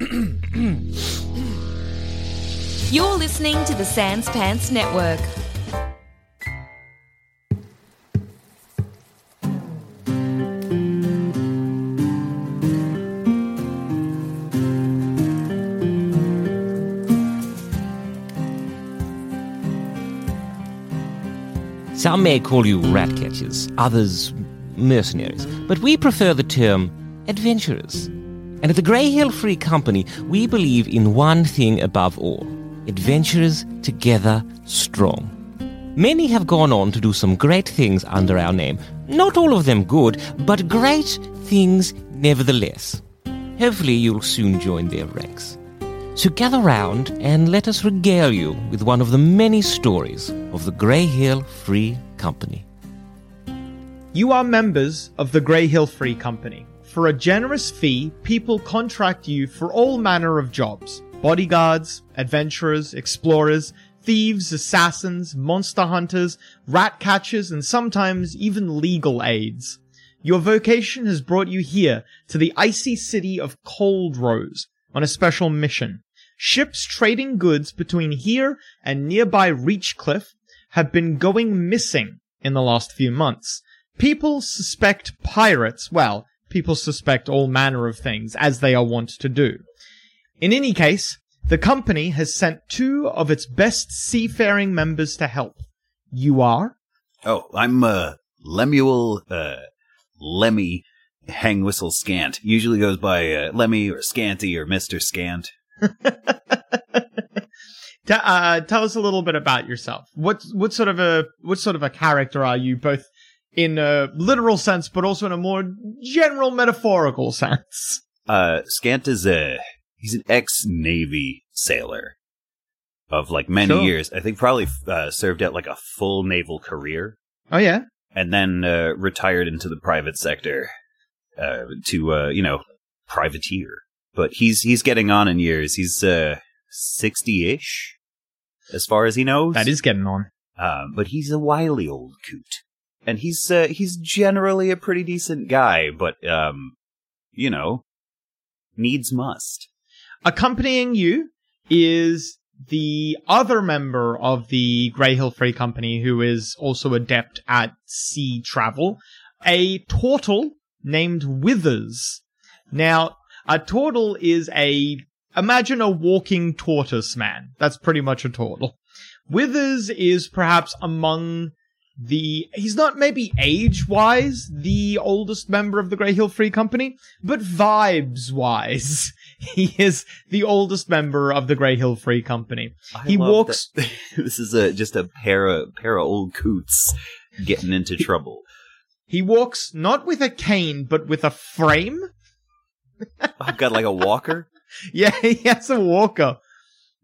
You're listening to the Sans Pants Network. Some may call you rat catchers, others mercenaries, but we prefer the term adventurers. And at the Grey Hill Free Company, we believe in one thing above all adventurers together strong. Many have gone on to do some great things under our name. Not all of them good, but great things nevertheless. Hopefully, you'll soon join their ranks. So gather round and let us regale you with one of the many stories of the Grey Hill Free Company. You are members of the Grey Hill Free Company. For a generous fee, people contract you for all manner of jobs bodyguards, adventurers, explorers, thieves, assassins, monster hunters, rat catchers, and sometimes even legal aids. Your vocation has brought you here to the icy city of Cold Rose on a special mission. Ships trading goods between here and nearby Reachcliff have been going missing in the last few months. People suspect pirates, well, people suspect all manner of things, as they are wont to do. In any case, the company has sent two of its best seafaring members to help. You are? Oh, I'm uh Lemuel uh Lemmy Hangwhistle Scant. Usually goes by uh, Lemmy or Scanty or Mister Scant. T- uh, tell us a little bit about yourself. What what sort of a what sort of a character are you, both in a literal sense, but also in a more general metaphorical sense? Uh, Scant is a he's an ex Navy sailor of like many Sure. years. I think probably uh, served out like a full naval career Oh yeah, and then uh, retired into the private sector uh, to uh, you know privateer. But he's he's getting on in years. He's uh sixty ish, as far as he knows. that is getting on. Um, but he's a wily old coot, and he's uh, he's generally a pretty decent guy. But um, you know, needs must. Accompanying you is the other member of the Grey Hill Free Company who is also adept at sea travel, a turtle named Withers. Now, a turtle is a imagine a walking tortoise man. That's pretty much a turtle. Withers is perhaps among the he's not maybe age wise the oldest member of the Grey Hill Free Company, but vibes wise, he is the oldest member of the Grey Hill Free Company. I he walks that- this is a just a pair of pair of old coots getting into trouble. he walks not with a cane but with a frame. I've got like a walker. Yeah, he has a walker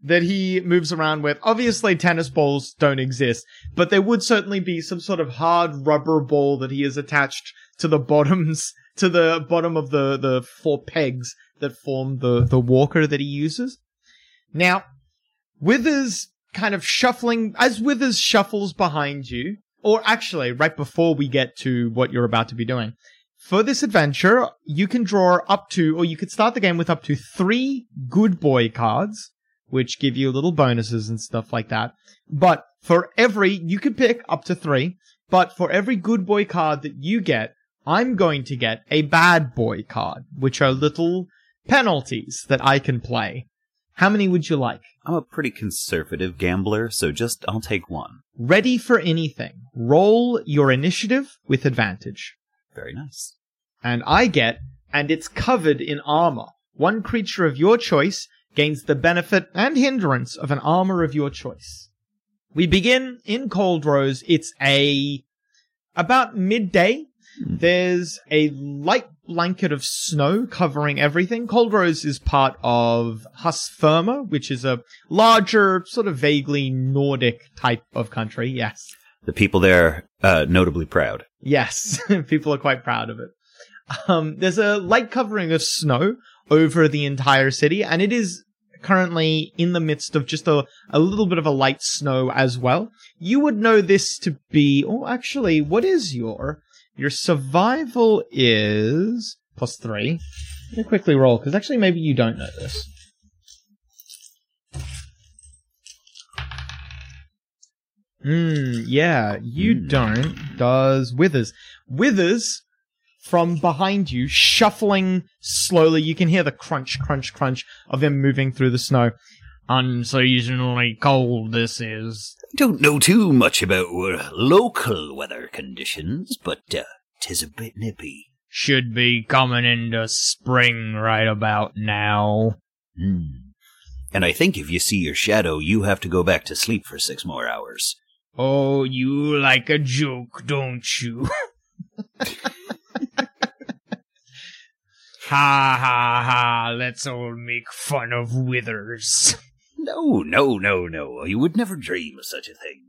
that he moves around with. Obviously, tennis balls don't exist, but there would certainly be some sort of hard rubber ball that he has attached to the bottoms, to the bottom of the, the four pegs that form the, the walker that he uses. Now, Withers kind of shuffling, as Withers shuffles behind you, or actually, right before we get to what you're about to be doing, for this adventure, you can draw up to, or you could start the game with up to three good boy cards, which give you little bonuses and stuff like that. But for every, you can pick up to three, but for every good boy card that you get, I'm going to get a bad boy card, which are little penalties that I can play. How many would you like? I'm a pretty conservative gambler, so just I'll take one. Ready for anything. Roll your initiative with advantage. Very nice. and I get, and it's covered in armor. One creature of your choice gains the benefit and hindrance of an armor of your choice. We begin in Cold Rose. It's a about midday. There's a light blanket of snow covering everything. Cold Rose is part of Husferma, which is a larger, sort of vaguely Nordic type of country. Yes. The people there uh, notably proud. Yes, people are quite proud of it. Um, there's a light covering of snow over the entire city, and it is currently in the midst of just a, a little bit of a light snow as well. You would know this to be, oh, actually, what is your, your survival is plus three. Let me quickly roll, because actually maybe you don't know this. Hmm, yeah, you Hmm. don't. Does Withers. Withers, from behind you, shuffling slowly, you can hear the crunch, crunch, crunch of him moving through the snow. Unseasonally cold this is. Don't know too much about uh, local weather conditions, but uh, tis a bit nippy. Should be coming into spring right about now. Hmm. And I think if you see your shadow, you have to go back to sleep for six more hours. Oh, you like a joke, don't you? ha ha ha, let's all make fun of Withers. No, no, no, no. You would never dream of such a thing.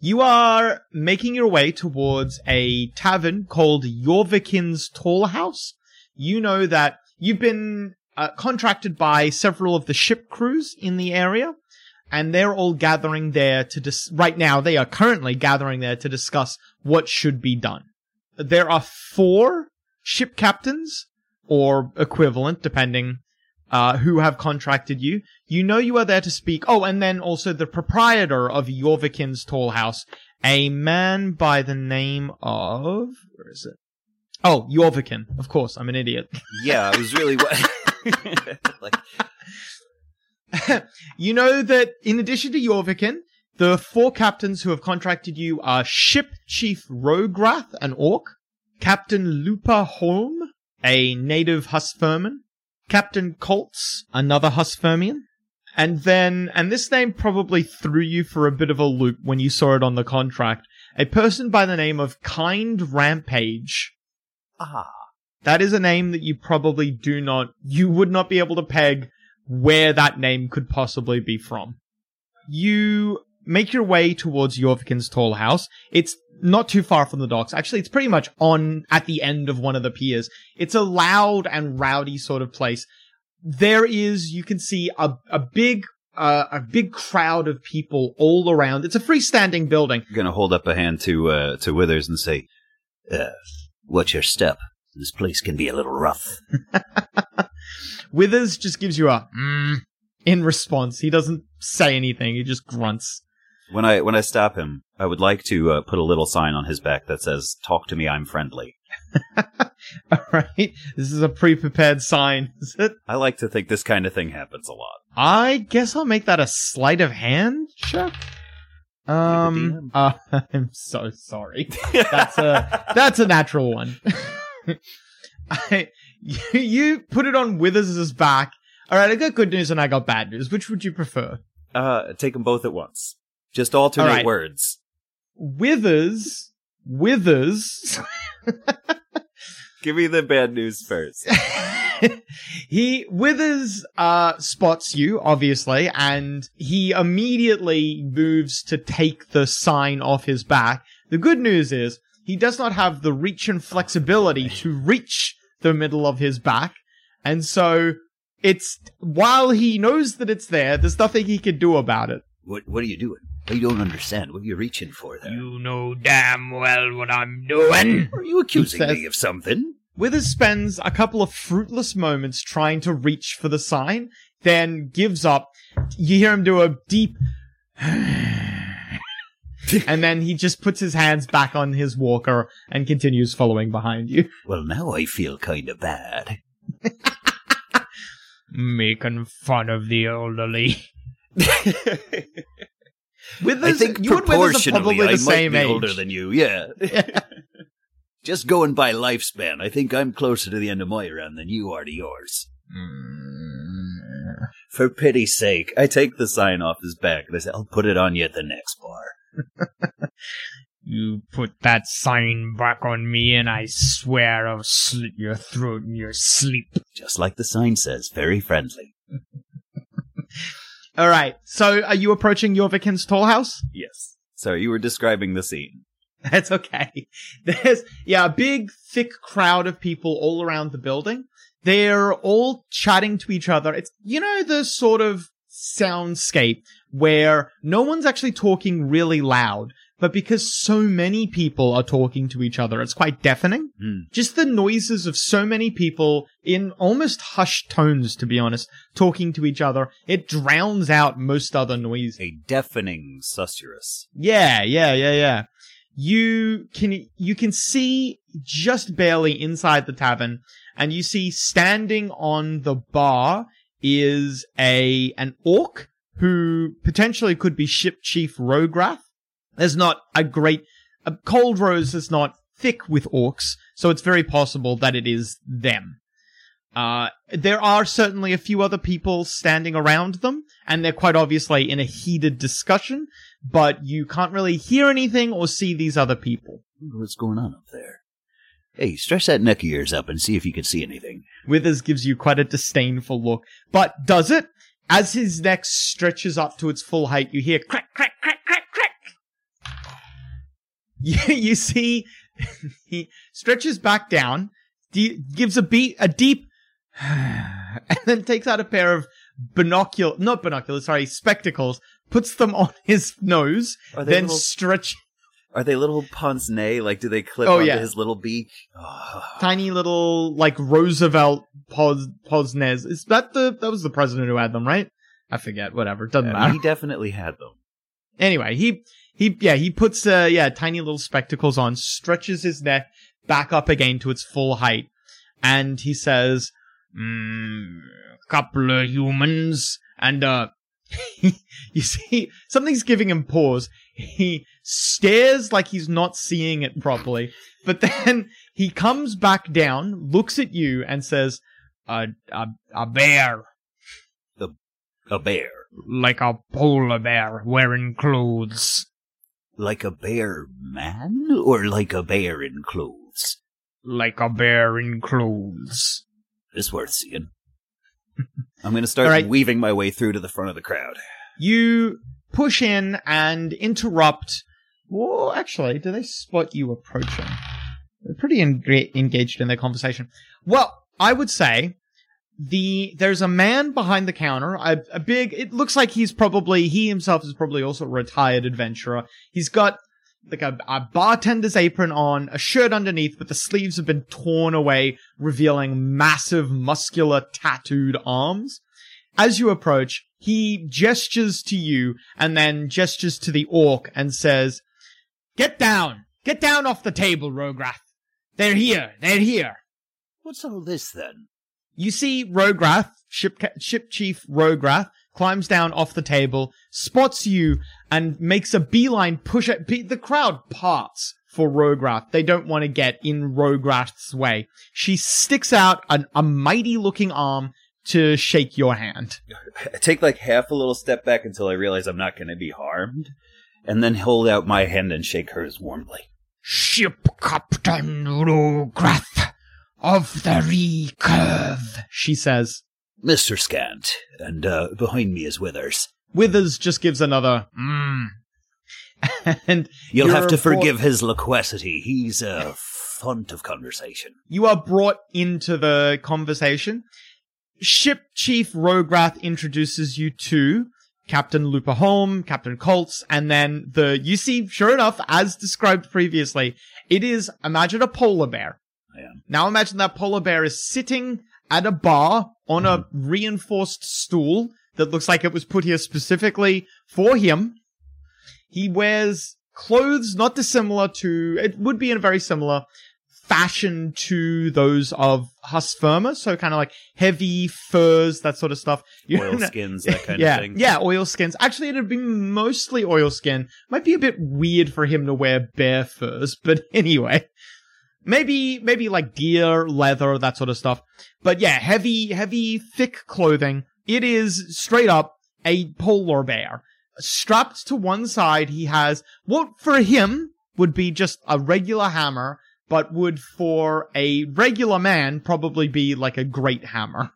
You are making your way towards a tavern called Yorvikin's Tall House. You know that you've been uh, contracted by several of the ship crews in the area, and they're all gathering there to dis- right now. They are currently gathering there to discuss what should be done. There are four ship captains or equivalent, depending uh, who have contracted you. You know you are there to speak. Oh, and then also the proprietor of Yorvikin's Tall House, a man by the name of where is it? Oh, Yorvikin. Of course, I'm an idiot. Yeah, I was really like you know that in addition to Yorvikin, the four captains who have contracted you are Ship Chief Rograth, an orc, Captain Lupa Holm, a native Husferman, Captain Colts, another Husfermian, and then, and this name probably threw you for a bit of a loop when you saw it on the contract, a person by the name of Kind Rampage. ah. That is a name that you probably do not, you would not be able to peg where that name could possibly be from. You make your way towards Yorvikin's tall house. It's not too far from the docks. Actually, it's pretty much on at the end of one of the piers. It's a loud and rowdy sort of place. There is, you can see a, a big, uh, a big crowd of people all around. It's a freestanding building. I'm gonna hold up a hand to uh, to Withers and say, uh, "Watch your step. This place can be a little rough." Withers just gives you a mm in response. He doesn't say anything. He just grunts. When I when I stop him, I would like to uh, put a little sign on his back that says, "Talk to me. I'm friendly." All right. This is a pre-prepared sign. Is it? I like to think this kind of thing happens a lot. I guess I'll make that a sleight of hand check. Um, uh, I'm so sorry. That's a that's a natural one. I, you, you put it on Withers' back. All right, I got good news and I got bad news. Which would you prefer? Uh, take them both at once. Just alternate right. words. Withers, Withers. Give me the bad news first. he Withers uh spots you obviously and he immediately moves to take the sign off his back. The good news is he does not have the reach and flexibility to reach the middle of his back. And so it's while he knows that it's there, there's nothing he can do about it. What What are you doing? I don't understand. What are you reaching for there? You know damn well what I'm doing. are you accusing says- me of something? Withers spends a couple of fruitless moments trying to reach for the sign, then gives up. You hear him do a deep, and then he just puts his hands back on his walker and continues following behind you. Well, now I feel kind of bad. Making fun of the elderly. Withers, I think you and Withers are proportionally, I same might be age. older than you. Yeah. Just going by lifespan, I think I'm closer to the end of my run than you are to yours. Mm. For pity's sake, I take the sign off his back and I say, I'll put it on you at the next bar. You put that sign back on me, and I swear I'll slit your throat in your sleep. Just like the sign says, very friendly. All right. So, are you approaching Yorvikin's tall house? Yes. So you were describing the scene. That's okay. There's, yeah, a big, thick crowd of people all around the building. They're all chatting to each other. It's, you know, the sort of soundscape where no one's actually talking really loud, but because so many people are talking to each other, it's quite deafening. Hmm. Just the noises of so many people in almost hushed tones, to be honest, talking to each other, it drowns out most other noise. A deafening susurrus. Yeah, yeah, yeah, yeah. You can you can see just barely inside the tavern, and you see standing on the bar is a an orc who potentially could be ship chief Rograth. There's not a great a cold rose is not thick with orcs, so it's very possible that it is them. Uh, there are certainly a few other people standing around them, and they're quite obviously in a heated discussion, but you can't really hear anything or see these other people. What's going on up there? Hey, stretch that neck of yours up and see if you can see anything. Withers gives you quite a disdainful look, but does it? As his neck stretches up to its full height, you hear crack, crack, crack, crack, crack. You, you see, he stretches back down, de- gives a beat, a deep, and then takes out a pair of binocular, not binoculars, sorry, spectacles, puts them on his nose, Are they then little- stretch Are they little pince nez? Like, do they clip Oh, onto yeah. his little beak? Oh, tiny little like Roosevelt Pos Posnez. Is that the that was the president who had them, right? I forget. Whatever, doesn't yeah, matter. he definitely had them. Anyway, he he yeah he puts uh yeah tiny little spectacles on, stretches his neck back up again to its full height, and he says, mm, "Couple of humans," and uh. you see, something's giving him pause. He stares like he's not seeing it properly, but then he comes back down, looks at you, and says, "A a, a bear, A bear. like a polar bear wearing clothes." Like a bear man? Or like a bear in clothes? like a bear in clothes. It's worth seeing. I'm going to start right. weaving my way through to the front of the crowd. You push in and interrupt. Well, actually, do they spot you approaching? They're pretty enga- engaged in their conversation. Well, I would say the there's a man behind the counter, a, a big. It looks like he's probably he himself is probably also a retired adventurer. He's got like a, a bartender's apron on, a shirt underneath, but the sleeves have been torn away, revealing massive, muscular, tattooed arms. As you approach, he gestures to you and then gestures to the orc and says, Get down! Get down off the table, Rograth! They're here! They're here! What's all this then? You see Rograth, ship, ca- ship chief Rograth, climbs down off the table, spots you, and makes a beeline push at be- the crowd parts for Rograth. They don't want to get in Rograth's way. She sticks out an, a mighty looking arm to shake your hand. I take like half a little step back until I realize I'm not going to be harmed, and then hold out my hand and shake hers warmly. Ship Captain Rograth of the Recurve, she says. Mr. Scant, and uh, behind me is Withers. Withers just gives another, mmm. and You'll have to forgive his loquacity. He's a font of conversation. You are brought into the conversation. Ship Chief Rograth introduces you to Captain Lupa Holm, Captain Colts, and then the, you see, sure enough, as described previously, it is, imagine a polar bear. Yeah. Now imagine that polar bear is sitting at a bar on a mm-hmm. reinforced stool that looks like it was put here specifically for him. He wears clothes not dissimilar to, it would be in a very similar fashion to those of Husferma, so kind of like heavy furs, that sort of stuff. You Oil know- skins, that kind yeah, of thing. Yeah, oil skins. Actually, it'd be mostly oil skin. Might be a bit weird for him to wear bear furs, but anyway. Maybe, maybe like deer, leather, that sort of stuff. But yeah, heavy, heavy, thick clothing. It is straight up a polar bear. Strapped to one side, he has what for him would be just a regular hammer, but would for a regular man probably be like a great hammer.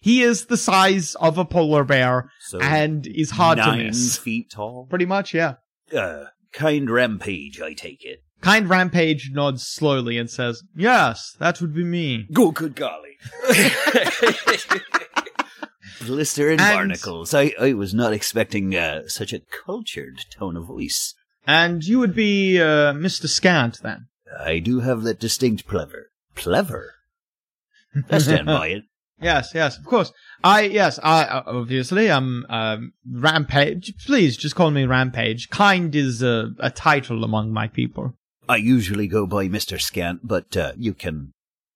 He is the size of a polar bear So and is hard to nine miss. feet tall. Pretty much, yeah. Uh, kind rampage, I take it. Kind Rampage nods slowly and says, Yes, that would be me. Go, good golly. Blister and, And- barnacles. I, I was not expecting uh, such a cultured tone of voice. And you would be uh, Mr. Scant then. I do have that distinct plever. Plever? I stand by it. Yes, yes, of course. I yes, I uh, obviously I'm um, Rampage. Please just call me Rampage. Kind is a, a title among my people. I usually go by Mr. Scant, but uh, you can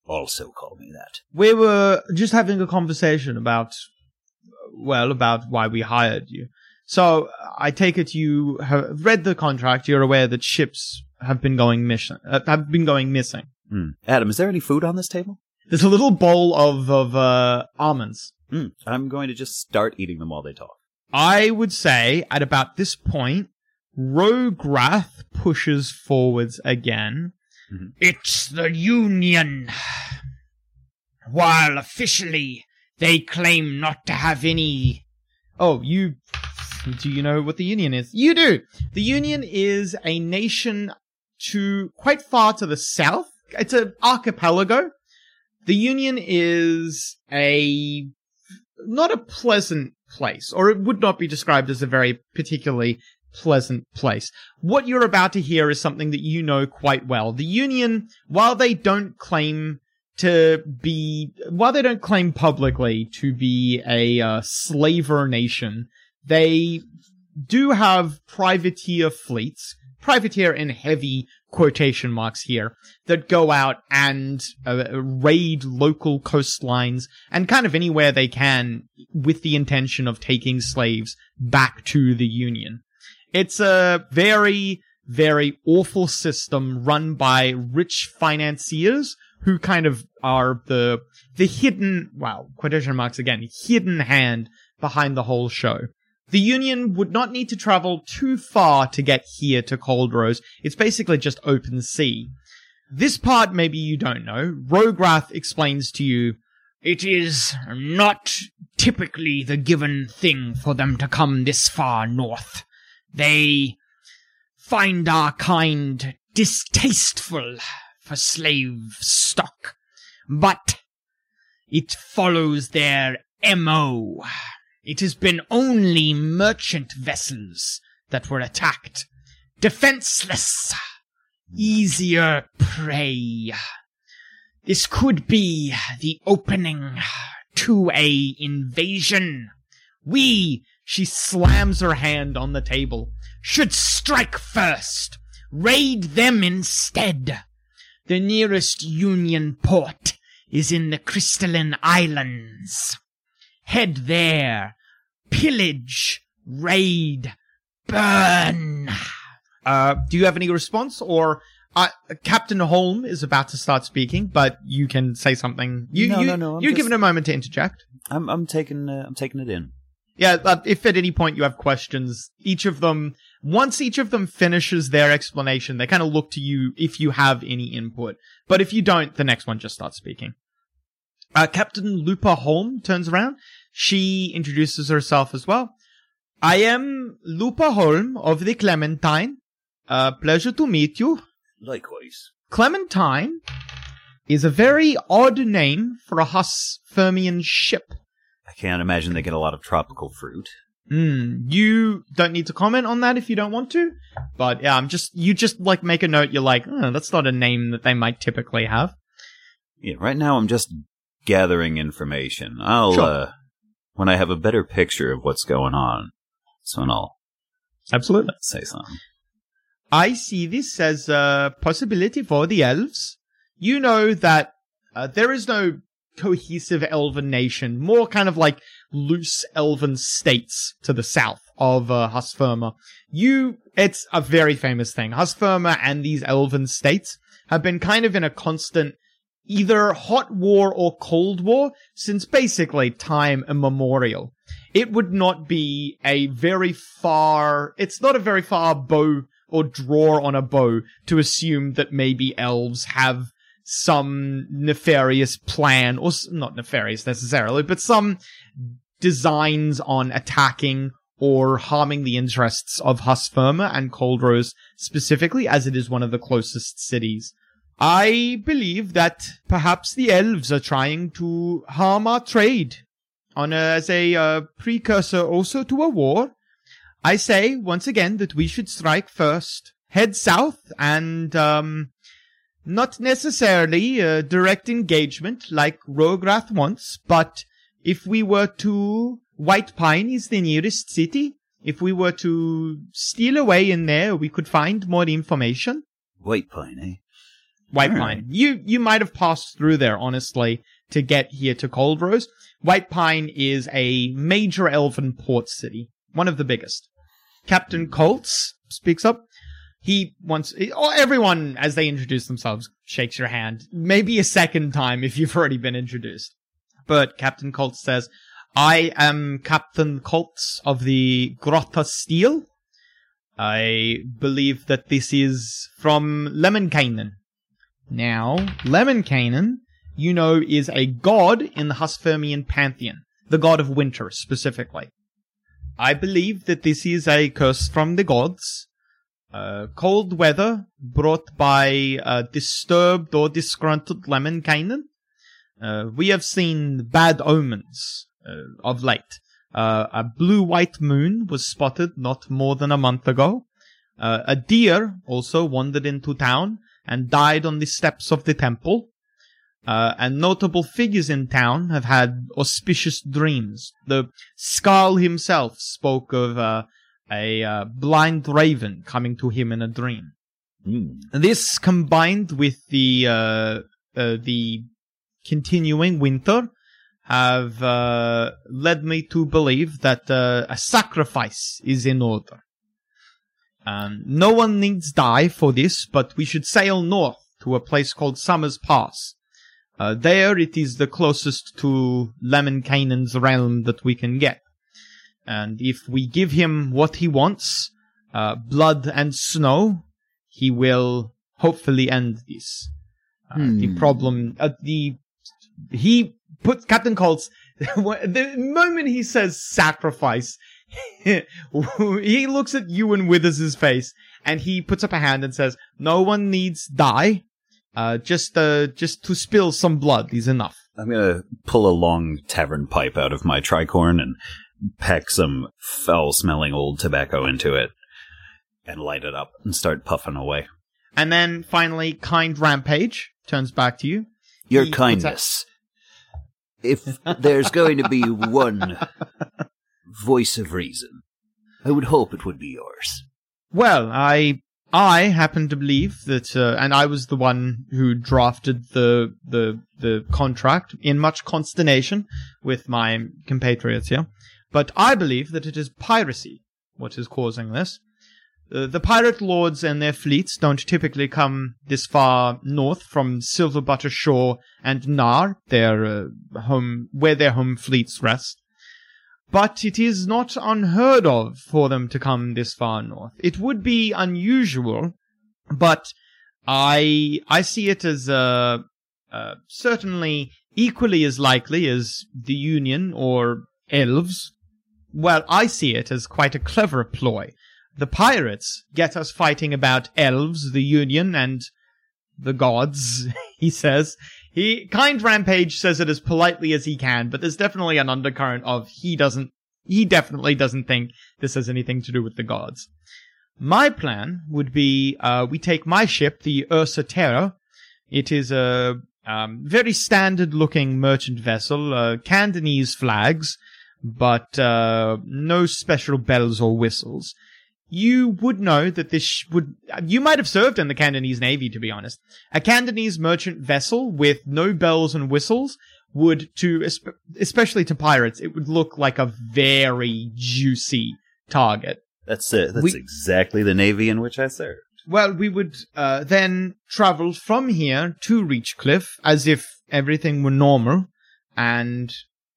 also call me that. We were just having a conversation about, well, about why we hired you. So I take it you have read the contract. You're aware that ships have been going mission uh, have been going missing. Hmm. Adam, is there any food on this table? There's a little bowl of of uh, almonds. Hmm. I'm going to just start eating them while they talk. I would say at about this point, Rograth pushes forwards again. Mhm. It's the Union. While officially they claim not to have any. Oh, you. Do you know what the Union is? You do! The Union is a nation to quite far to the south. It's an archipelago. The Union is a not a pleasant place, or it would not be described as a very particularly pleasant place. What you're about to hear is something that you know quite well. The Union, while they don't claim to be, while they don't claim publicly to be a uh, slaver nation, they do have privateer fleets, privateer in heavy quotation marks here, that go out and uh, raid local coastlines and kind of anywhere they can with the intention of taking slaves back to the Union. It's a very, very awful system run by rich financiers who kind of are the, the hidden, well, quotation marks again, hidden hand behind the whole show. The Union would not need to travel too far to get here to Cold Rose. It's basically just open sea. This part maybe you don't know. Rograth explains to you, it is not typically the given thing for them to come this far north. They find our kind distasteful for slave stock, but it follows their MO. It has been only merchant vessels that were attacked. Defenseless. Easier prey. This could be the opening to a invasion. We, she slams her hand on the table, should strike first. Raid them instead. The nearest Union port is in the Crystalline Islands. Head there. Pillage. Raid. Burn. Uh, do you have any response or uh, Captain Holm is about to start speaking, but you can say something. You, No, you, no, no, I'm You're just- given a moment to interject. I'm I'm taking uh, I'm taking it in. Yeah, but if at any point you have questions, each of them, once each of them finishes their explanation, they kind of look to you if you have any input. But if you don't, the next one just starts speaking. Uh, Captain Lupa Holm turns around. She introduces herself as well. I am Lupa Holm of the Clementine. Uh, pleasure to meet you. Likewise. Clementine is a very odd name for a Husfermian ship. I can't imagine they get a lot of tropical fruit. Hmm. You don't need to comment on that if you don't want to. But yeah, I'm just you just like make a note. You're like, oh, that's not a name that they might typically have. Yeah, right now I'm just gathering information. I'll Sure. uh when I have a better picture of what's going on, so I'll Absolutely. say something. I see this as a possibility for the elves. You know that uh, there is no cohesive elven nation, more kind of like loose elven states to the south of uh, Husferma. You, it's a very famous thing. Husferma and these elven states have been kind of in a constant either hot war or cold war since basically time immemorial. It would not be a very far, it's not a very far bow or draw on a bow to assume that maybe elves have some nefarious plan, or not nefarious necessarily, but some designs on attacking or harming the interests of Husferma and Coldrose specifically, as it is one of the closest cities. I believe that perhaps the elves are trying to harm our trade on a, as a uh, precursor also to a war. I say once again that we should strike first, head south, and um, not necessarily a direct engagement like Rograth wants, but if we were to White Pine is the nearest city. If we were to steal away in there, we could find more information. White Pine, eh? White All Pine. right. You you might have passed through there, honestly, to get here to Cold Rose. White Pine is a major elven port city, one of the biggest. Captain Colts speaks up. He wants oh, everyone as they introduce themselves shakes your hand, maybe a second time if you've already been introduced. But Captain Colts says, "I am Captain Colts of the Grotta Steel. I believe that this is from Lemminkainen." Now, Lemminkainen, you know, is a god in the Husfermian pantheon, the god of winter specifically. I believe that this is a curse from the gods. Uh, cold weather brought by uh, disturbed or disgruntled Lemminkainen. Uh, we have seen bad omens uh, of late. Uh, a blue-white moon was spotted not more than a month ago. A deer also wandered into town and died on the steps of the temple. Uh, and notable figures in town have had auspicious dreams. The Skarl himself spoke of uh, a uh, blind raven coming to him in a dream. Mm. This combined with the uh, uh, the continuing winter have uh, led me to believe that uh, a sacrifice is in order. Um, no one needs die for this, but we should sail north to a place called Summers Pass. Uh, there it is the closest to Lemminkainen's realm that we can get. And if we give him what he wants, uh, blood and snow, he will hopefully end this. Uh, The Hmm. problem, uh, the he puts Captain Colts. the moment he says sacrifice, he looks at Ewan Withers' face and he puts up a hand and says, "No one needs die. Uh, just uh, just to spill some blood is enough." I'm gonna pull a long tavern pipe out of my tricorn and pack some foul-smelling old tobacco into it, and light it up and start puffing away. And then finally, kind rampage turns back to you. Your He puts out- kindness. If there's going to be one voice of reason, I would hope it would be yours. Well, I I happen to believe that, uh, and I was the one who drafted the the the contract in much consternation with my compatriots here. But I believe that it is piracy what is causing this. Uh, the pirate lords and their fleets don't typically come this far north from Silverbutter Shore and Nar, their uh, home, where their home fleets rest. But it is not unheard of for them to come this far north. It would be unusual, but I I see it as uh, uh, certainly equally as likely as the Union or elves. Well, I see it as quite a clever ploy. The pirates get us fighting about elves, the Union, and the gods, he says. He, kind Rampage says it as politely as he can, but there's definitely an undercurrent of he doesn't, he definitely doesn't think this has anything to do with the gods. My plan would be, uh, we take my ship, the Ursa Terra. It is a, um, very standard looking merchant vessel, uh, Cantonese flags, but, uh, no special bells or whistles you would know that this sh- would you might have served in the Cantonese Navy to be honest. A Cantonese merchant vessel with no bells and whistles would to especially to pirates it would look like a very juicy target. That's it. That's We- exactly the navy in which I served. Well, we would uh, then travel from here to Reach Cliff as if everything were normal and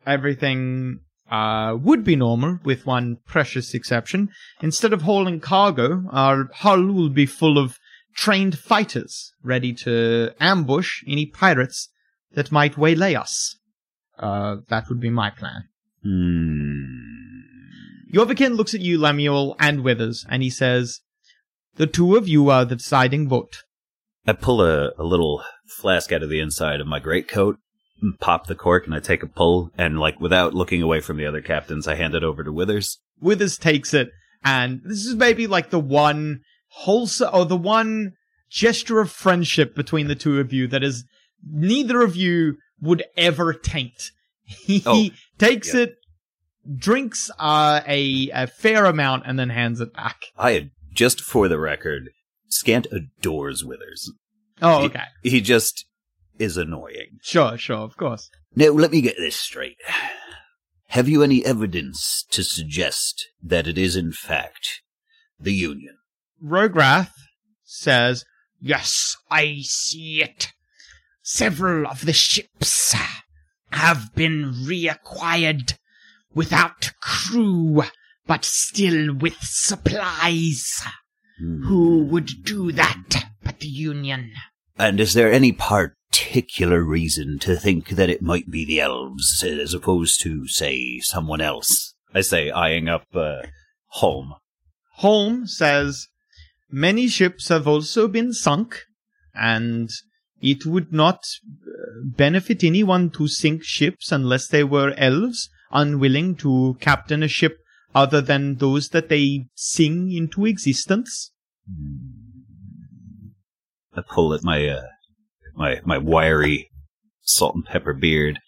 everything uh, would be normal, with one precious exception. Instead of hauling cargo, our hull will be full of trained fighters, ready to ambush any pirates that might waylay us. Uh, that would be my plan. Hmm. Yorvikin looks at you, Lemuel, and Withers, and he says, The two of you are the deciding vote. I pull a, a little flask out of the inside of my greatcoat, pop the cork, and I take a pull, and like without looking away from the other captains, I hand it over to Withers. Withers takes it, and this is maybe like the one wholesome, or the one gesture of friendship between the two of you that is neither of you would ever taint. He Oh, takes yeah. it, drinks uh, a, a fair amount, and then hands it back. I had, just for the record, Scant adores Withers. Oh, He- okay. He just is annoying. Sure, sure, of course. Now, let me get this straight. Have you any evidence to suggest that it is, in fact, the Union? Rograth says, Yes, I see it. Several of the ships have been reacquired without crew, but still with supplies. Hmm. Who would do that but the Union? And is there any particular reason to think that it might be the elves as opposed to, say, someone else? I say, eyeing up uh, Holm. Holm says, Many ships have also been sunk, and it would not uh, benefit anyone to sink ships unless they were elves unwilling to captain a ship other than those that they sing into existence. I pull at my uh, my my wiry salt and pepper beard,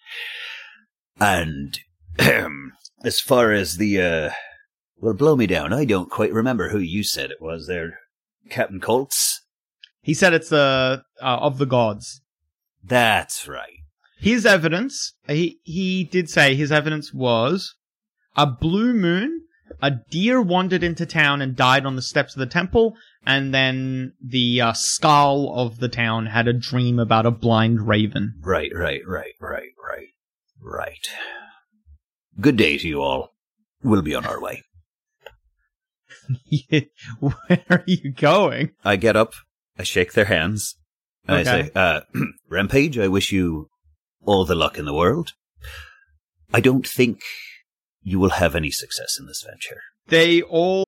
and as far as the uh, well, blow me down. I don't quite remember who you said it was there, Captain Colts. He said it's uh, uh, of the gods. That's right. His evidence, he, he did say his evidence was a blue moon, a deer wandered into town and died on the steps of the temple, and then the uh, skull of the town had a dream about a blind raven. Right, right, right, right, right, right. Good day to you all. We'll be on our way. Where are you going? I get up, I shake their hands, and I say, uh, Rampage, I wish you all the luck in the world. I don't think you will have any success in this venture. They all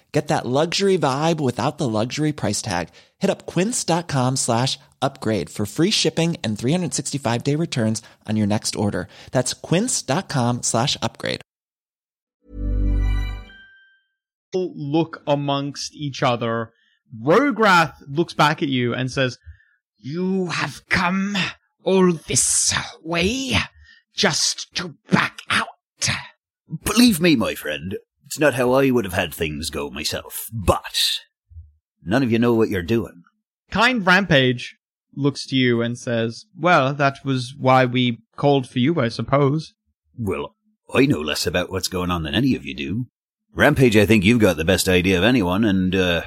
Get that luxury vibe without the luxury price tag. Hit up quince.com slash upgrade for free shipping and 365 day returns on your next order. That's quince.com slash upgrade. look amongst each other. Rograth looks back at you and says, You have come all this way just to back out. Believe me, my friend, it's not how I would have had things go myself. But none of you know what you're doing. Kind Rampage looks to you and says, Well, that was why we called for you, I suppose. Well, I know less about what's going on than any of you do. Rampage, I think you've got the best idea of anyone, and, uh,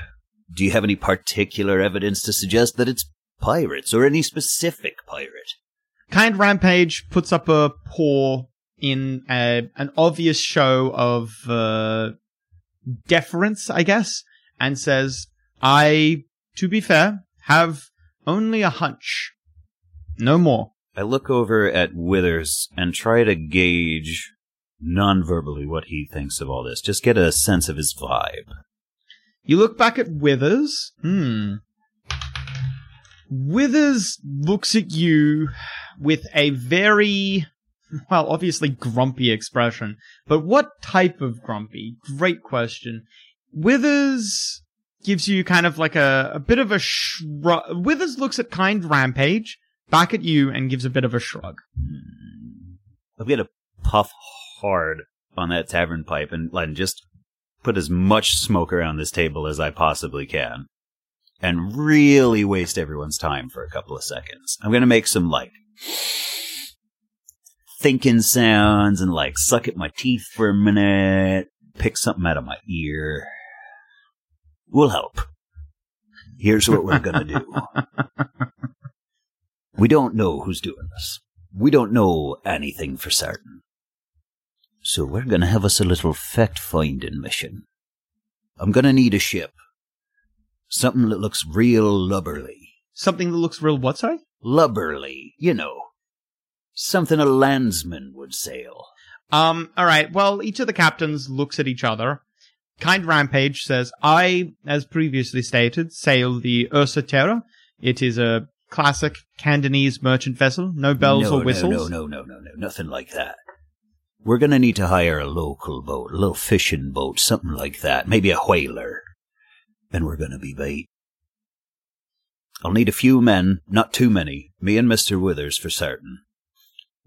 Do you have any particular evidence to suggest that it's pirates or any specific pirate? Kind Rampage puts up a paw in a, an obvious show of uh, deference, I guess, and says, I, to be fair, have only a hunch. No more. I look over at Withers and try to gauge non-verbally what he thinks of all this. Just get a sense of his vibe. You look back at Withers. Hmm. Withers looks at you with a very, well, obviously grumpy expression. But what type of grumpy? Great question. Withers gives you kind of like a, a bit of a shrug. Withers looks at Kind Rampage, back at you, and gives a bit of a shrug. Hmm. I'm gonna puff hard on that tavern pipe and, and just put as much smoke around this table as I possibly can. And really waste everyone's time for a couple of seconds. I'm gonna make some like thinking sounds and like suck at my teeth for a minute, pick something out of my ear. Will help. Here's what we're gonna do. we don't know who's doing this. We don't know anything for certain. So we're gonna have us a little fact finding mission. I'm gonna need a ship. Something that looks real lubberly. Something that looks real what, sorry? Lubberly, you know. Something a landsman would sail. Um, alright, well, each of the captains looks at each other. Kind Rampage says, I, as previously stated, sail the Ursa Terra. It is a classic Cantonese merchant vessel, no bells no, or whistles. No, no, no, no, no, nothing like that. We're gonna need to hire a local boat, a little fishing boat, something like that, maybe a whaler. And we're gonna be bait. I'll need a few men, not too many, me and Mr. Withers for certain.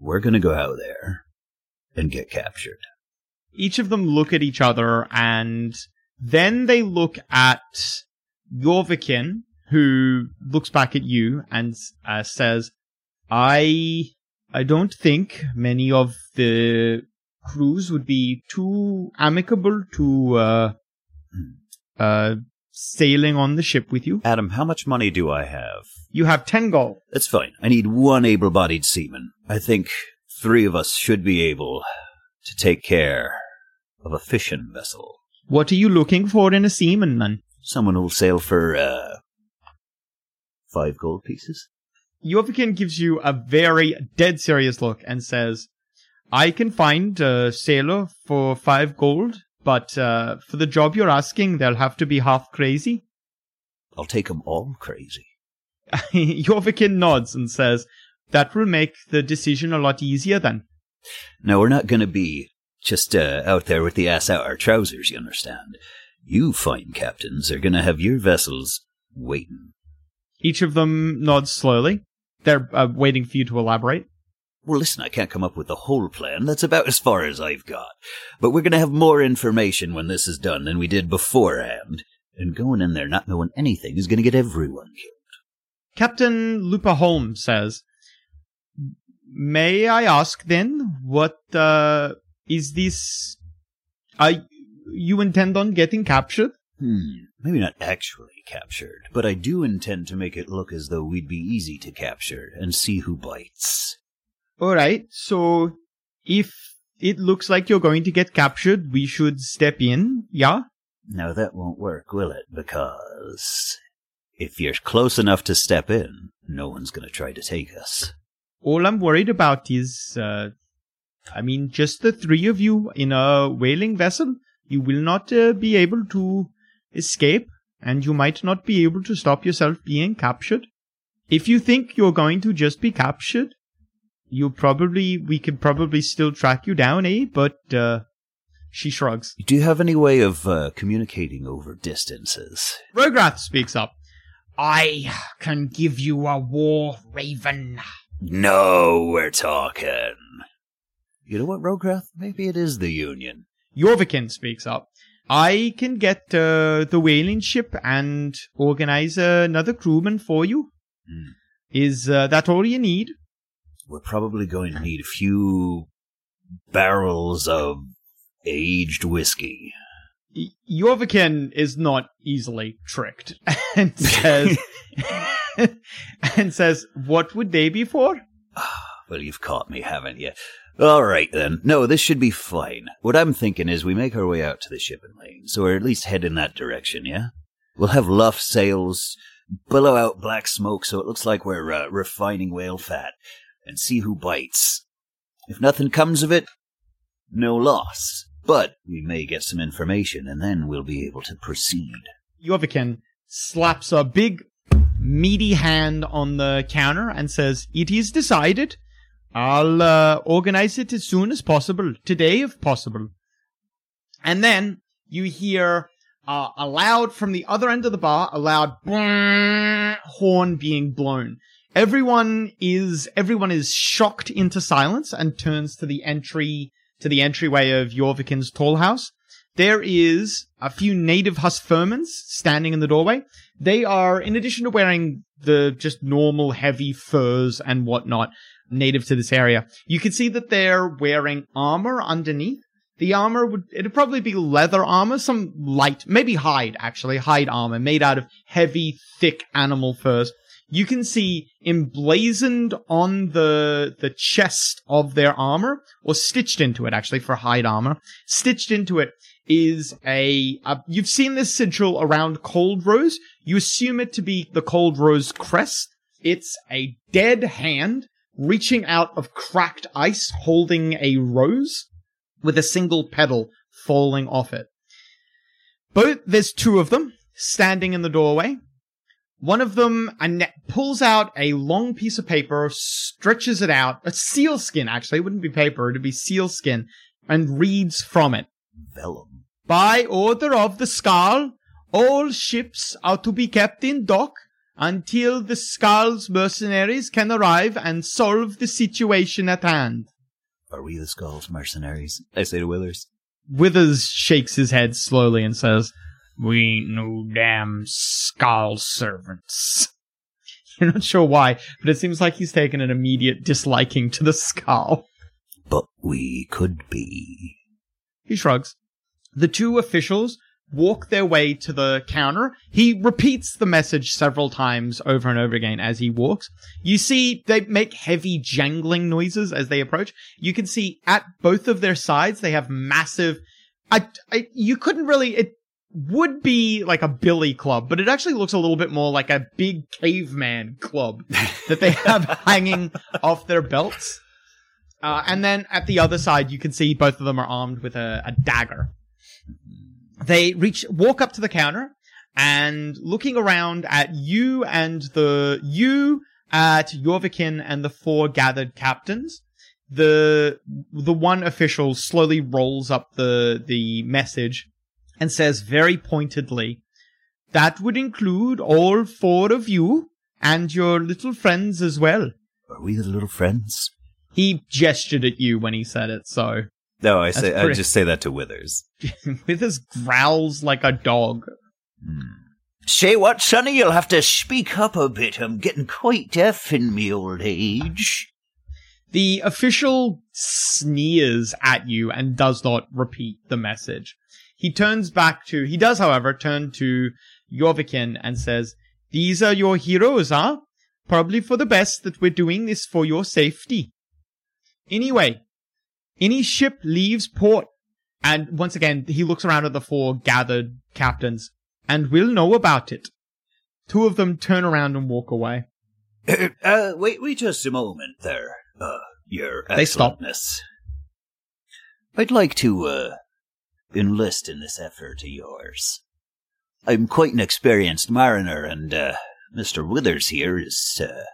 We're gonna go out there and get captured. Each of them look at each other and then they look at Yorvikin, who looks back at you and uh, says, I, I don't think many of the crews would be too amicable to, uh, uh, sailing on the ship with you. Adam, how much money do I have? You have 10 gold. That's fine. I need one able bodied seaman. I think three of us should be able to take care of a fishing vessel. What are you looking for in a seaman, then? Someone who'll sail for, uh, five gold pieces? Yorvikin gives you a very dead serious look and says, I can find a sailor for five gold, but uh, for the job you're asking, they'll have to be half crazy. I'll take 'em all crazy. Yorvikin nods and says, That will make the decision a lot easier then. Now, we're not going to be just uh, out there with the ass out our trousers, you understand. You fine captains are going to have your vessels waiting. Each of them nods slowly. They're uh, waiting for you to elaborate. Well, listen, I can't come up with the whole plan. That's about as far as I've got. But we're going to have more information when this is done than we did beforehand. And going in there not knowing anything is going to get everyone killed. Captain Lupa Holm says, May I ask then, what uh, is this? I you intend on getting captured? Hmm, maybe not actually captured, but I do intend to make it look as though we'd be easy to capture and see who bites. All right. So if it looks like you're going to get captured, we should step in. Yeah. No, that won't work, will it? Because if you're close enough to step in, no one's going to try to take us. All I'm worried about is, uh, I mean, just the three of you in a whaling vessel. You will not uh, be able to escape, and you might not be able to stop yourself being captured. If you think you're going to just be captured, you probably we could probably still track you down, eh? But uh, she shrugs. Do you have any way of uh, communicating over distances? Rograth speaks up. I can give you a war raven. No, we're talking. You know what, Rograth? Maybe it is the Union. Yorvikin speaks up. I can get uh, the whaling ship and organize another crewman for you. Hmm. Is uh, that all you need? We're probably going to need a few barrels of aged whiskey. Yorvikin is not easily tricked and says and says, "What would they be for?" Well, you've caught me, haven't you? All right then. No, this should be fine. What I'm thinking is we make our way out to the shipping lane, so we're at least head in that direction, yeah? We'll have luff sails, billow out black smoke so it looks like we're uh, refining whale fat, and see who bites. If nothing comes of it, no loss. But we may get some information, and then we'll be able to proceed. Yorvikin slaps a big, meaty hand on the counter and says, It is decided. I'll uh, organize it as soon as possible, today if possible. And then you hear uh, a loud, from the other end of the bar, a loud horn being blown. Everyone is, everyone is shocked into silence and turns to the entry, to the entryway of Yorvikin's tall house. There is a few native Husfermans standing in the doorway. They are, in addition to wearing the just normal heavy furs and whatnot native to this area, you can see that they're wearing armor underneath. The armor would, it'd probably be leather armor, some light, maybe hide actually, hide armor made out of heavy, thick animal furs. You can see emblazoned on the, the chest of their armor, or stitched into it actually for hide armor, stitched into it is a, you've seen this sigil around Cold Rose. You assume it to be the Cold Rose crest. It's a dead hand reaching out of cracked ice holding a rose with a single petal falling off it. Both there's two of them standing in the doorway. One of them Annette pulls out a long piece of paper, stretches it out, a sealskin actually, it wouldn't be paper, it'd be sealskin, and reads from it. Vellum. By order of the Skull, all ships are to be kept in dock until the Skull's mercenaries can arrive and solve the situation at hand. Are we the Skull's mercenaries? I say to Withers. Withers shakes his head slowly and says, We ain't no damn Skull servants. You're not sure why, but it seems like he's taken an immediate disliking to the Skull. But we could be. He shrugs. The two officials walk their way to the counter. He repeats the message several times over and over again as he walks. You see, they make heavy jangling noises as they approach. You can see at both of their sides, they have massive, I, I, you couldn't really, it would be like a billy club, but it actually looks a little bit more like a big caveman club that they have hanging off their belts. Uh, and then at the other side, you can see both of them are armed with a, a dagger. They reach, walk up to the counter and looking around at you and the, you at Yorvikin and the four gathered captains, the, the one official slowly rolls up the, the message and says very pointedly, that would include all four of you and your little friends as well. Are we the little friends? He gestured at you when he said it, so No, I say I just say that to Withers. Withers growls like a dog. Hmm. Say what, Sonny? You'll have to speak up a bit. I'm getting quite deaf in me old age. The official sneers at you and does not repeat the message. He turns back to, he does, however, turn to Yorvikin and says, These are your heroes, huh? Probably for the best that we're doing this for your safety. Anyway, any ship leaves port, and once again, he looks around at the four gathered captains, and we'll know about it. Two of them turn around and walk away. uh, wait, wait just a moment there. Uh, your They stop. excellentness. I'd like to, uh, enlist in this effort of yours. I'm quite an experienced mariner, and, uh, Mr. Withers here is, uh,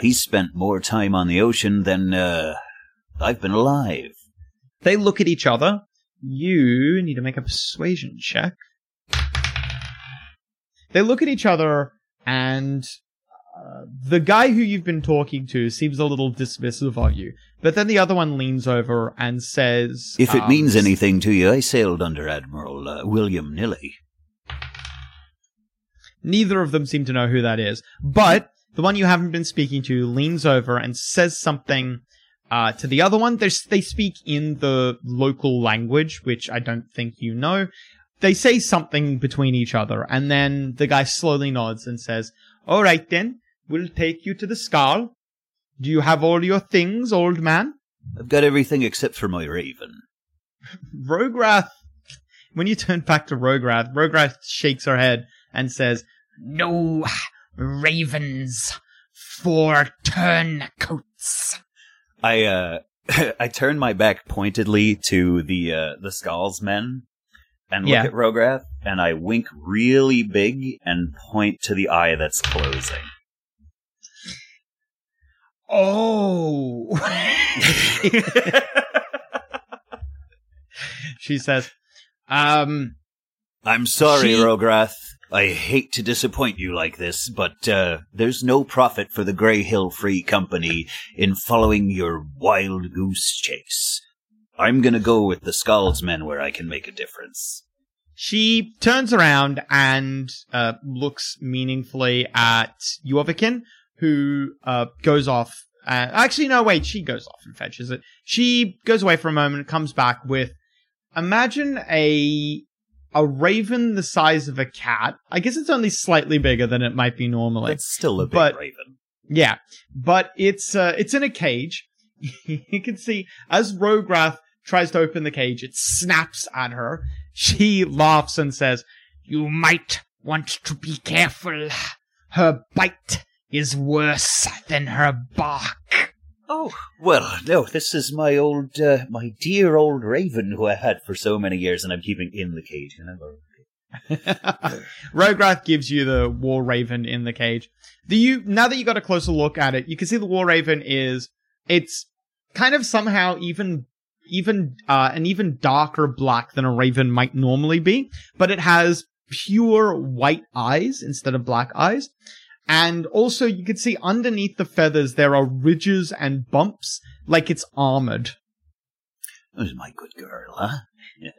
he's spent more time on the ocean than, uh, I've been alive. They look at each other. You need to make a persuasion check. They look at each other, and uh, the guy who you've been talking to seems a little dismissive of you. But then the other one leans over and says, If it um, means anything to you, I sailed under Admiral uh, William Nilly. Neither of them seem to know who that is. But the one you haven't been speaking to leans over and says something uh, to the other one. There's, they speak in the local language, which I don't think you know. they say something between each other, and then the guy slowly nods and says, "All right then, we'll take you to the skull. Do you have all your things, old man?" I've got everything except for my raven. Rograth, when you turn back to Rograth, Rograth shakes her head and says, No ravens for turncoats. I uh I turn my back pointedly to the uh the Skulls men and look Yeah. at Rograth and I wink really big and point to the eye that's closing. "Oh." she says, "Um, I'm sorry, She- Rograth. I hate to disappoint you like this, but uh, there's no profit for the Grey Hill Free Company in following your wild goose chase. I'm gonna go with the Skulls men where I can make a difference. She turns around and uh, looks meaningfully at Yorvikin, who uh, goes off. Uh, actually, no, wait, she goes off and fetches it. She goes away for a moment and comes back with imagine a a raven the size of a cat. I guess it's only slightly bigger than it might be normally. It's still a big but- raven. Yeah, but it's uh, it's in a cage. you can see as Rograth tries to open the cage, it snaps at her. She laughs and says, You might want to be careful. Her bite is worse than her bark. Oh, well, no, this is my old, uh, my dear old raven who I had for so many years and I'm keeping in the cage, you know? Rograth gives you the War Raven in the cage. Do you now that you got a closer look at it, you can see the War Raven is it's kind of somehow even even uh an even darker black than a raven might normally be, but it has pure white eyes instead of black eyes. And also you can see underneath the feathers there are ridges and bumps like it's armored. Is my good girl, huh?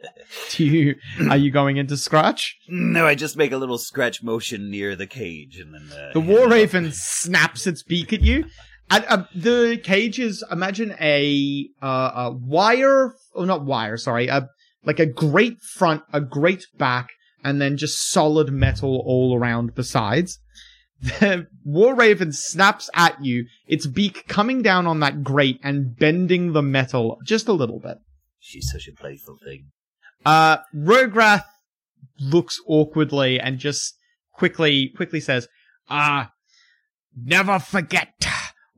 Do you are you going into scratch? no, I just make a little scratch motion near the cage and then, uh, The War Raven snaps its beak at you. And uh, the cage is imagine a uh, a wire, or not wire, sorry, a like a great front, a great back, and then just solid metal all around besides. The War Raven snaps at you, its beak coming down on that grate and bending the metal just a little bit. She's such a playful thing. Uh, Rograth looks awkwardly and just quickly, quickly says, Ah, never forget.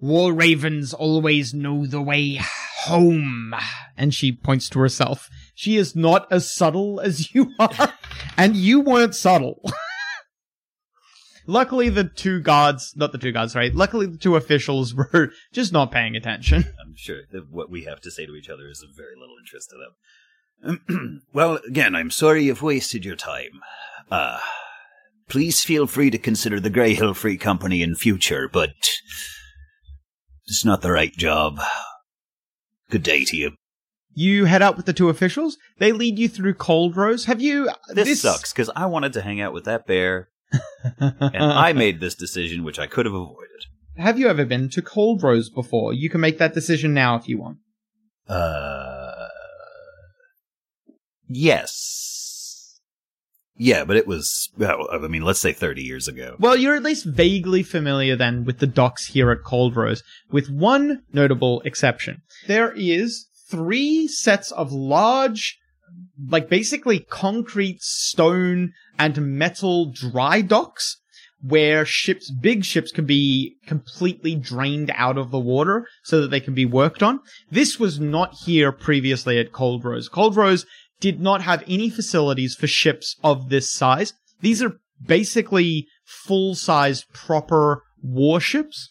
War ravens always know the way home. and she points to herself. She is not as subtle as you are, and you weren't subtle. Luckily, the two guards, not the two guards, sorry, luckily the two officials were just not paying attention. I'm sure that what we have to say to each other is of very little interest to them. well, again, I'm sorry you've wasted your time. Uh, please feel free to consider the Grey Hill Free Company in future, but it's not the right job. Good day to you. You head out with the two officials. They lead you through Cold Rose. Have you? This, sucks because I wanted to hang out with that bear, and I made this decision which I could have avoided. Have you ever been to Cold Rose before? You can make that decision now if you want. Uh, yes. Yeah, but it was, well, I mean, let's say 30 years ago. Well, you're at least vaguely familiar then with the docks here at Cold Rose, with one notable exception. There is three sets of large, like basically concrete, stone, and metal dry docks where ships, big ships can be completely drained out of the water so that they can be worked on. This was not here previously at Cold Rose. Cold Rose did not have any facilities for ships of this size. These are basically full-sized proper warships.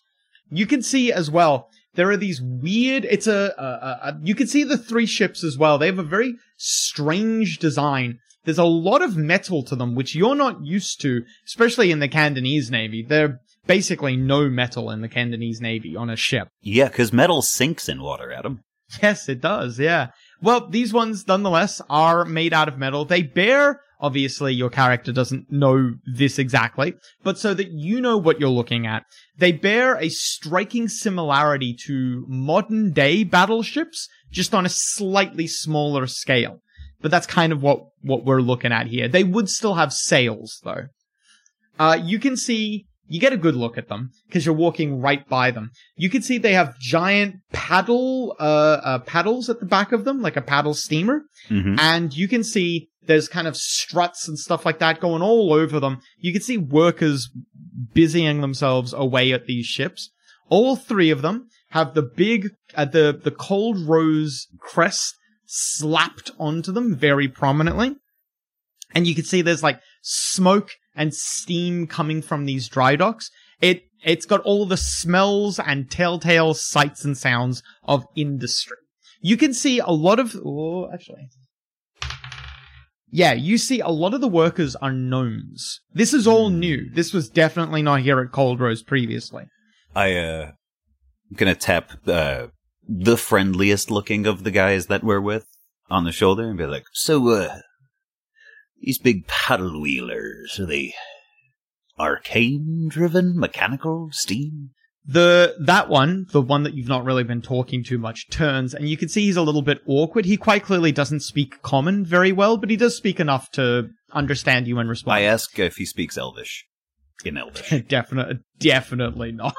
You can see as well, there are these weird, it's a, a, a, a- you can see the three ships as well. They have a very strange design. There's a lot of metal to them, which you're not used to, especially in the Cantonese Navy. There basically no metal in the Cantonese Navy on a ship. Yeah, because metal sinks in water, Adam. Yes, it does. Yeah. Well, these ones, nonetheless, are made out of metal. They bear, obviously, your character doesn't know this exactly, but so that you know what you're looking at, they bear a striking similarity to modern day battleships, just on a slightly smaller scale. but that's kind of what what we're looking at here. They would still have sails though. Uh, you can see you get a good look at them because you're walking right by them. You can see they have giant paddle uh, uh paddles at the back of them, like a paddle steamer, Mhm. and you can see there's kind of struts and stuff like that going all over them. You can see workers busying themselves away at these ships. All three of them have the big, uh, the the cold rose crest slapped onto them very prominently, and you can see there's like smoke and steam coming from these dry docks. It it's got all the smells and telltale sights and sounds of industry. You can see a lot of. Oh, actually. Yeah, you see a lot of the workers are gnomes. This is all new. This was definitely not here at Cold Rose previously. I uh gonna tap uh the friendliest looking of the guys that we're with on the shoulder and be like, So uh these big paddle wheelers, are they arcane driven, mechanical, steam? The that one, the one that you've not really been talking too much, turns and you can see he's a little bit awkward. He quite clearly doesn't speak common very well, but he does speak enough to understand you and respond. I ask if he speaks Elvish. In Elvish. definitely, definitely not.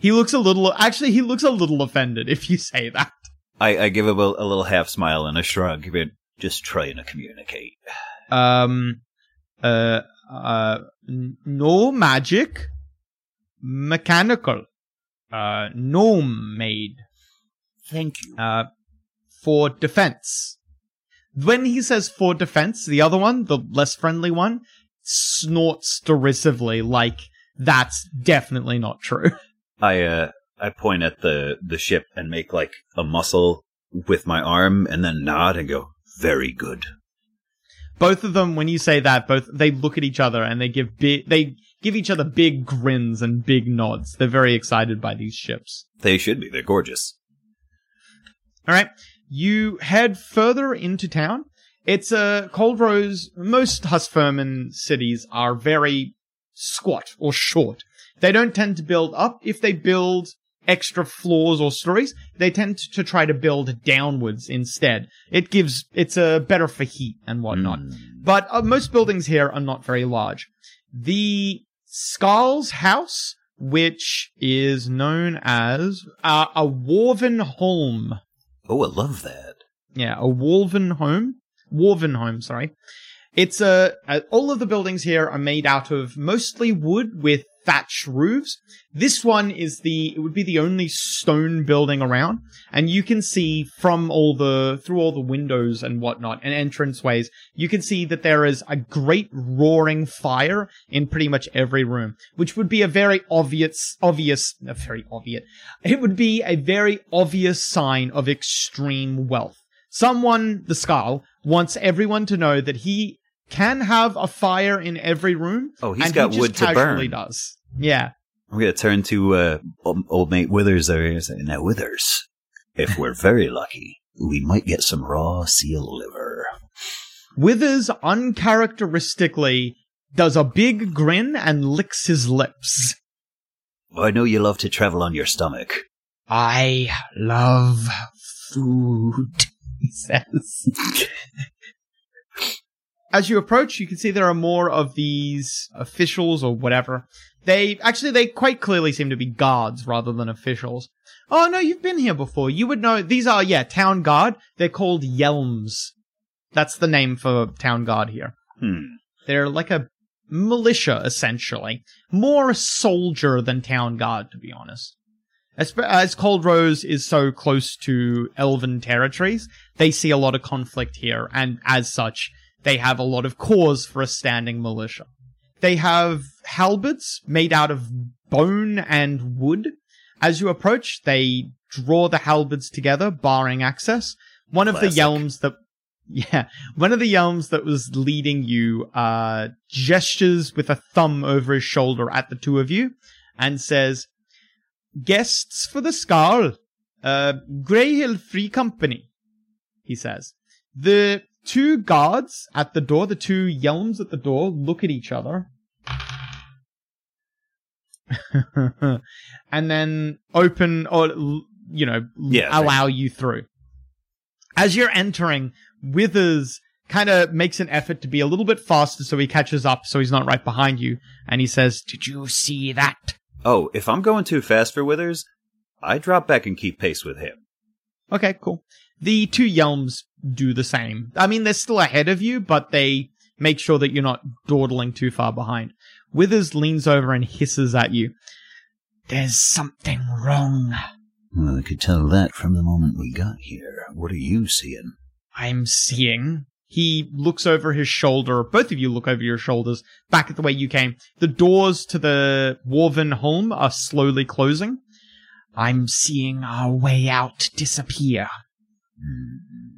He looks a little. Actually, he looks a little offended if you say that. I, I give him a, a little half smile and a shrug, but just trying to communicate. Um, uh, uh, n- no magic, mechanical, uh, gnome made. Thank you. Uh, for defense. When he says for defense, the other one, the less friendly one, snorts derisively like that's definitely not true. I uh I point at the the ship and make like a muscle with my arm and then nod and go, "Very good." both of them when you say that both they look at each other and they give big they give each other big grins and big nods they're very excited by these ships They should be. They're gorgeous. all right you head further into town it's a cold rose most husferman cities are very squat or short they don't tend to build up if they build extra floors or stories they tend to try to build downwards instead it gives it's a better for heat and whatnot but uh, most buildings here are not very large the Skulls House, which is known as uh, a Warven Home. Oh, I love that. Yeah, a Wolven home. Warven home, sorry. It's a, uh, all of the buildings here are made out of mostly wood with thatch roofs. This one is the, it would be the only stone building around. And you can see from all the, through all the windows and whatnot and entranceways, you can see that there is a great roaring fire in pretty much every room, which would be a very obvious, obvious, a very obvious, it would be a very obvious sign of extreme wealth. Someone, the Skull, wants everyone to know that he can have a fire in every room. Oh, he's and got he just wood to burn. does. Yeah. I'm gonna turn to uh, old, old mate Withers over here and say, "Now, Withers, if we're very lucky, we might get some raw seal liver." Withers uncharacteristically does a big grin and licks his lips. I know you love to travel on your stomach. I love food. he says. As you approach, you can see there are more of these officials or whatever. They actually, they quite clearly seem to be guards rather than officials. Oh no, you've been here before. You would know. These are, yeah, town guard. They're called Yelms. That's the name for town guard here. Hmm. They're like a militia, essentially. More soldier than town guard, to be honest. As, as Cold Rose is so close to elven territories, they see a lot of conflict here, and as such, they have a lot of cause for a standing militia. They have halberds made out of bone and wood. As you approach, they draw the halberds together, barring access. One of the yelms that yeah, one of the yelms that was leading you uh, gestures with a thumb over his shoulder at the two of you and says, "Guests for the Skull, uh, Grey Hill Free Company." He says. The two guards at the door, the two yelms at the door, look at each other. and then open or, you know, Yeah, allow you through. As you're entering, Withers kind of makes an effort to be a little bit faster so he catches up so he's not right behind you. And he says, Did you see that? Oh, if I'm going too fast for Withers, I drop back and keep pace with him. Okay, cool. The two Yelms do the same. I mean, they're still ahead of you, but they make sure that you're not dawdling too far behind. Withers leans over and hisses at you. There's something wrong. Well, I could tell that from the moment we got here. What are you seeing? I'm seeing. He looks over his shoulder. Both of you look over your shoulders, back at the way you came. The doors to the Warven home are slowly closing. I'm seeing our way out disappear. Mm-hmm.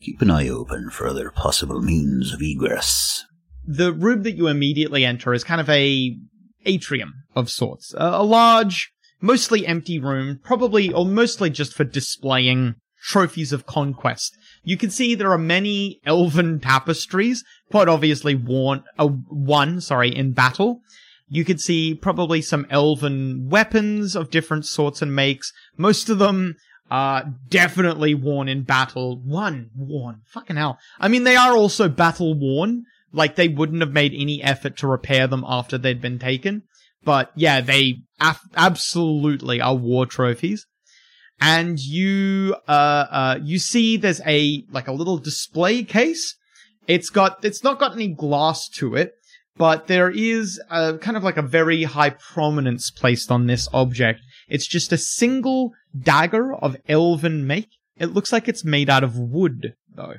Keep an eye open for other possible means of egress. The room that you immediately enter is kind of a atrium of sorts. A, large, mostly empty room, probably or mostly just for displaying trophies of conquest. You can see there are many elven tapestries, quite obviously worn, uh, one, sorry, in battle. You could see probably some elven weapons of different sorts and makes. Most of them are definitely worn in battle. One worn. Fucking hell. I mean, they are also battle worn. Like, they wouldn't have made any effort to repair them after they'd been taken. But yeah, they af- absolutely are war trophies. And you, uh, uh, you see there's a, like a little display case. It's got, it's not got any glass to it, but there is a kind of like a very high prominence placed on this object. It's just a single dagger of elven make. It looks like it's made out of wood, though.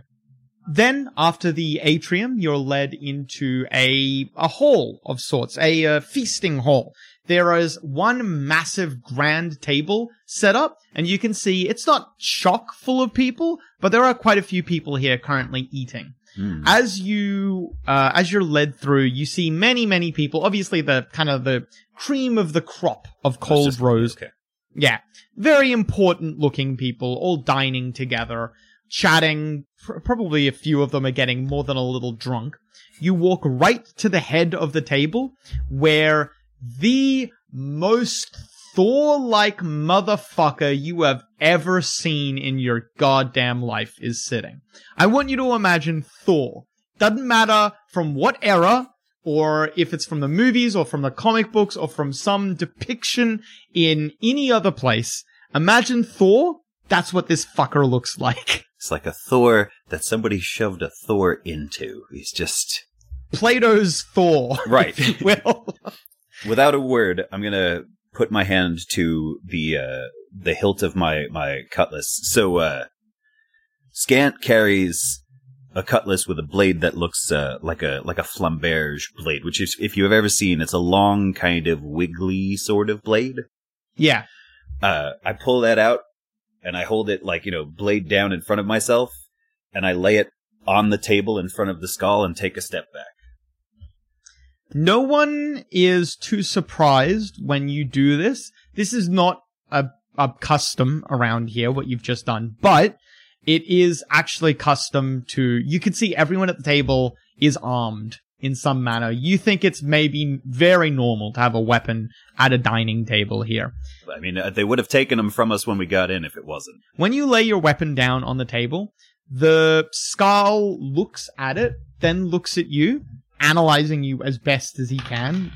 Then, after the atrium, you're led into a a hall of sorts, a uh, feasting hall. There is one massive grand table set up, and you can see it's not chock full of people, but there are quite a few people here currently eating. As you uh, as you're led through, you see many many people. Obviously, the kind of the cream of the crop of Cold Rose. Okay. Yeah, very important looking people, all dining together, chatting. Pr- probably a few of them are getting more than a little drunk. You walk right to the head of the table where the most Thor like motherfucker you have ever seen in your goddamn life is sitting. I want you to imagine Thor. Doesn't matter from what era, or if it's from the movies, or from the comic books, or from some depiction in any other place. Imagine Thor. That's what this fucker looks like. It's like a Thor that somebody shoved a Thor into. He's just Plato's Thor. Right. will. without a word. I'm gonna put my hand to the uh, the hilt of my my cutlass. So uh, Scant carries a cutlass with a blade that looks uh, like a like a flamberge blade, which is if you've ever seen, it's a long kind of wiggly sort of blade. yeah. uh, I pull that out and I hold it like, you know, blade down in front of myself and I lay it on the table in front of the skull and take a step back. No one is too surprised when you do this. This is not a, a custom around here, what you've just done, but it is actually custom to, you can see everyone at the table is armed in some manner. You think it's maybe very normal to have a weapon at a dining table here. I mean, uh, they would have taken them from us when we got in if it wasn't. When you lay your weapon down on the table, the skull looks at it, then looks at you, analyzing you as best as he can,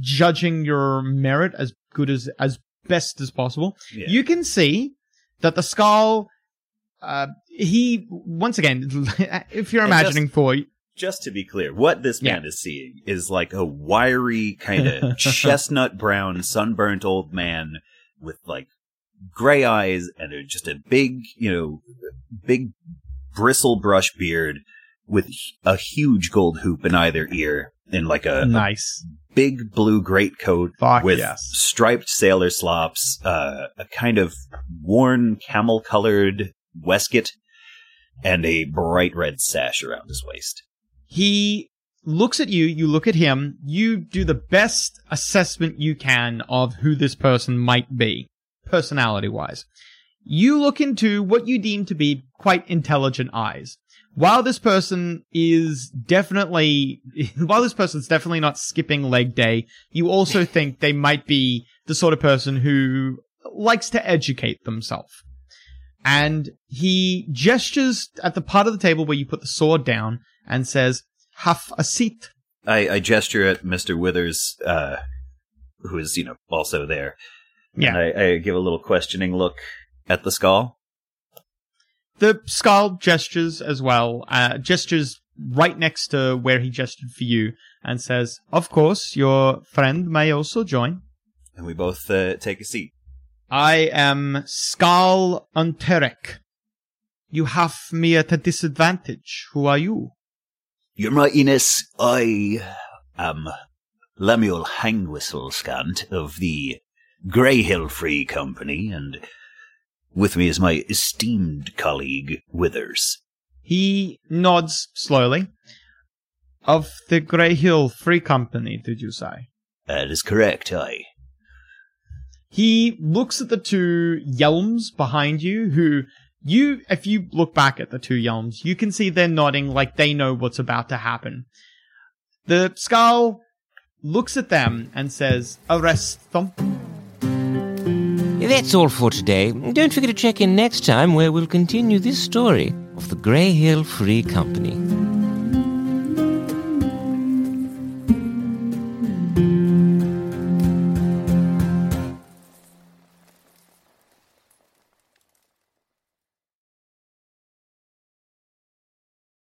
judging your merit as good as as best as possible. Yeah. You can see that the skull uh he once again if you're imagining just- for Just to be clear, what this man Yeah. is seeing is like a wiry, kind of chestnut brown, sunburnt old man with like gray eyes and just a big, you know, big bristle brush beard with a huge gold hoop in either ear and like a, a nice big blue greatcoat with yes. striped sailor slops, uh, a kind of worn camel colored waistcoat, and a bright red sash around his waist. he looks at you, you look at him, you do the best assessment you can of who this person might be, personality wise. You look into what you deem to be quite intelligent eyes. While this person is definitely, while this person's definitely not skipping leg day, you also think they might be the sort of person who likes to educate themselves. and he gestures at the part of the table where you put the sword down and says, "Have a seat." I, I gesture at Mister Withers, uh, who is you know also there. Yeah. And I, I give a little questioning look at the skull. The skull gestures as well, uh, gestures right next to where he gestured for you, and says, "Of course, your friend may also join." And we both uh, take a seat. I am Skal Unterek. You have me at a disadvantage. Who are you? Your Mightiness, I am Lemuel Hangwhistle Scant of the Greyhill Free Company, and with me is my esteemed colleague Withers. He nods slowly. Of the Grey Hill Free Company, did you say? That is correct, I. He looks at the two Yelms behind you, who you, if you look back at the two Yelms, you can see they're nodding like they know what's about to happen. The skull looks at them and says, Arrest them. That's all for today. Don't forget to check in next time where we'll continue this story of the Grey Hill Free Company.